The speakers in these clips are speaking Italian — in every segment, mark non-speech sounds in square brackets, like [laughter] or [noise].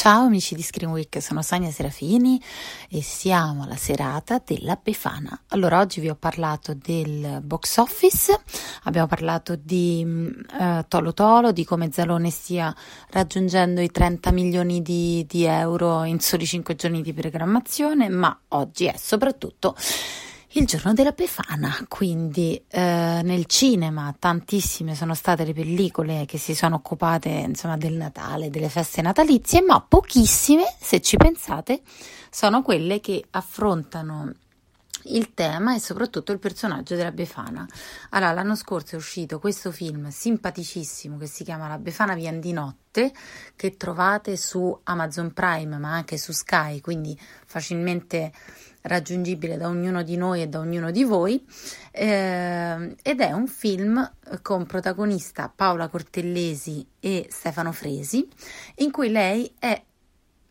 Ciao amici di Screen Week, sono Sonia Serafini e siamo alla serata della Befana. Allora, oggi vi ho parlato del box office, abbiamo parlato di uh, Tolo Tolo, di come Zalone stia raggiungendo i 30 milioni di, di euro in soli 5 giorni di programmazione, ma oggi è soprattutto il giorno della Befana, quindi eh, nel cinema tantissime sono state le pellicole che si sono occupate insomma del Natale, delle feste natalizie, ma pochissime, se ci pensate, sono quelle che affrontano il tema e soprattutto il personaggio della Befana. Allora, l'anno scorso è uscito questo film simpaticissimo che si chiama La Befana Vien di Notte, che trovate su Amazon Prime ma anche su Sky, quindi facilmente raggiungibile da ognuno di noi e da ognuno di voi eh, ed è un film con protagonista Paola Cortellesi e Stefano Fresi in cui lei è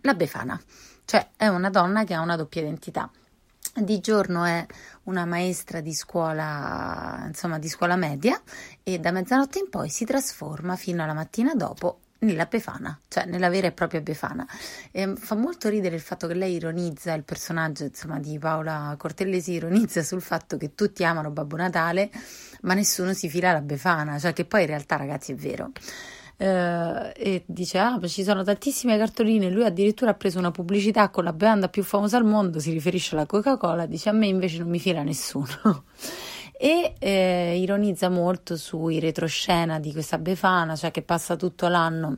la Befana, cioè è una donna che ha una doppia identità. Di giorno è una maestra di scuola, insomma, di scuola media e da mezzanotte in poi si trasforma fino alla mattina dopo nella Befana, cioè nella vera e propria Befana. E fa molto ridere il fatto che lei ironizza il personaggio insomma, di Paola Cortellesi, ironizza sul fatto che tutti amano Babbo Natale, ma nessuno si fila la Befana, cioè che poi in realtà ragazzi è vero. Uh, e dice ah ci sono tantissime cartoline lui addirittura ha preso una pubblicità con la bevanda più famosa al mondo si riferisce alla Coca-Cola dice a me invece non mi fila nessuno [laughs] e eh, ironizza molto sui retroscena di questa Befana, cioè che passa tutto l'anno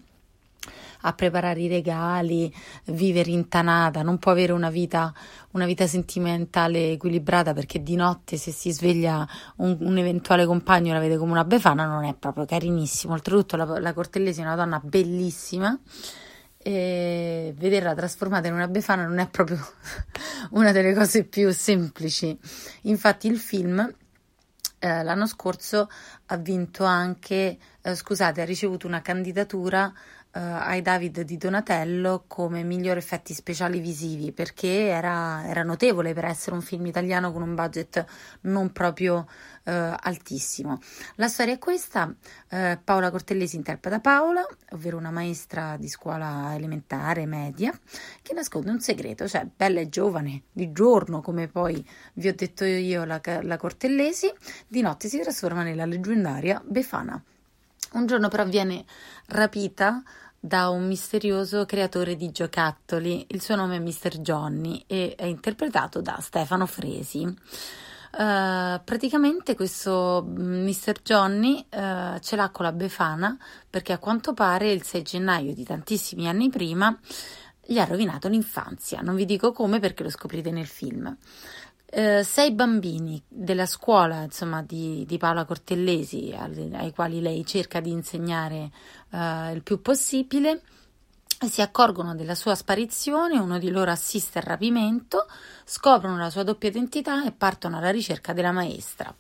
a preparare i regali, vivere in tanada, non può avere una vita, una vita sentimentale equilibrata perché di notte se si sveglia un, un, eventuale compagno la vede come una befana, non è proprio carinissimo. Oltretutto la, la Cortellesi è una donna bellissima e vederla trasformata in una befana non è proprio [laughs] una delle cose più semplici. Infatti il film eh, l'anno scorso ha vinto anche, eh, scusate, ha ricevuto una candidatura ai David di Donatello come miglior effetti speciali visivi perché era, era, notevole per essere un film italiano con un budget non proprio eh, altissimo. La storia è questa: eh, Paola Cortellesi interpreta Paola, ovvero una maestra di scuola elementare media che nasconde un segreto, cioè bella e giovane, di giorno, come poi vi ho detto io, la, la Cortellesi, di notte si trasforma nella leggendaria Befana. Un giorno però viene rapita da un misterioso creatore di giocattoli, il suo nome è Mr. Johnny e è interpretato da Stefano Fresi. Uh, praticamente questo Mr. Johnny uh, ce l'ha con la Befana perché a quanto pare il 6 gennaio di tantissimi anni prima gli ha rovinato l'infanzia. Non vi dico come perché lo scoprite nel film. Eh, sei bambini della scuola insomma, di, di Paola Cortellesi, ai, ai, quali lei cerca di insegnare eh, il più possibile, si accorgono della sua sparizione, uno di loro assiste al rapimento, scoprono la sua doppia identità e partono alla ricerca della maestra.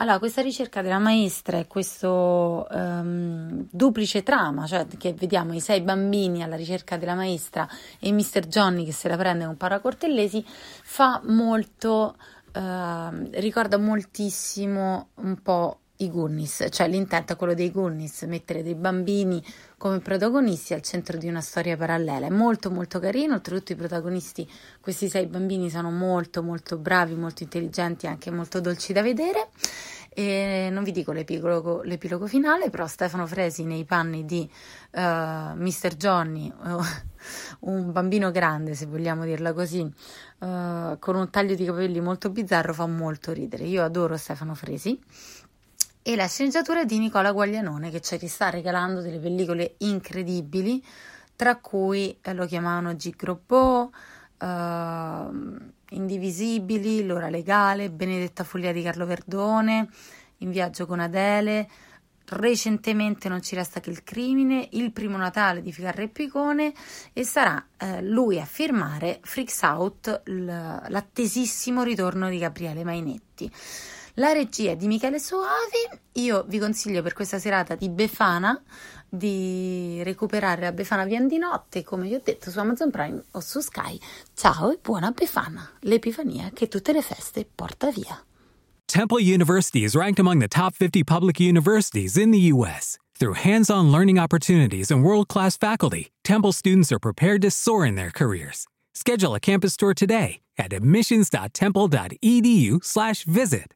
Allora, questa ricerca della maestra e questo um, duplice trama, cioè che vediamo i sei bambini alla ricerca della maestra e Mr. Johnny che se la prende con Paracortellesi, fa molto, uh, ricorda moltissimo un po' i Goonies, cioè l'intento è quello dei Goonies, mettere dei bambini come protagonisti al centro di una storia parallela. È molto molto carino, oltretutto i protagonisti, questi sei bambini sono molto molto bravi, molto intelligenti e anche molto dolci da vedere. E non vi dico l'epilogo, l'epilogo finale, però Stefano Fresi nei panni di uh, eh, Mr. Johnny, [laughs] un bambino grande se vogliamo dirla così, uh, con un taglio di capelli molto bizzarro, fa molto ridere. Io adoro Stefano Fresi e la sceneggiatura di Nicola Guaglianone che ci sta regalando delle pellicole incredibili, tra cui eh, lo chiamavano G. Groppo, uh, Indivisibili, L'ora legale, Benedetta follia di Carlo Verdone, In viaggio con Adele, recentemente Non ci resta che il crimine, Il primo Natale di Ficarra e Picone e sarà eh, lui a firmare Freaks Out, l'attesissimo ritorno di Gabriele Mainetti. La regia di Michele Soavi, io vi consiglio per questa serata di Befana di recuperare la Befana Via di Notte, come vi ho detto, su Amazon Prime o su Sky. Ciao e buona Befana, l'epifania che tutte le feste porta via. Temple University is ranked among the top 50 public universities in the U.S. Through hands on learning opportunities and world class faculty, Temple students are prepared to soar in their careers. Schedule a campus tour today at admissions.temple.edu/slash visit.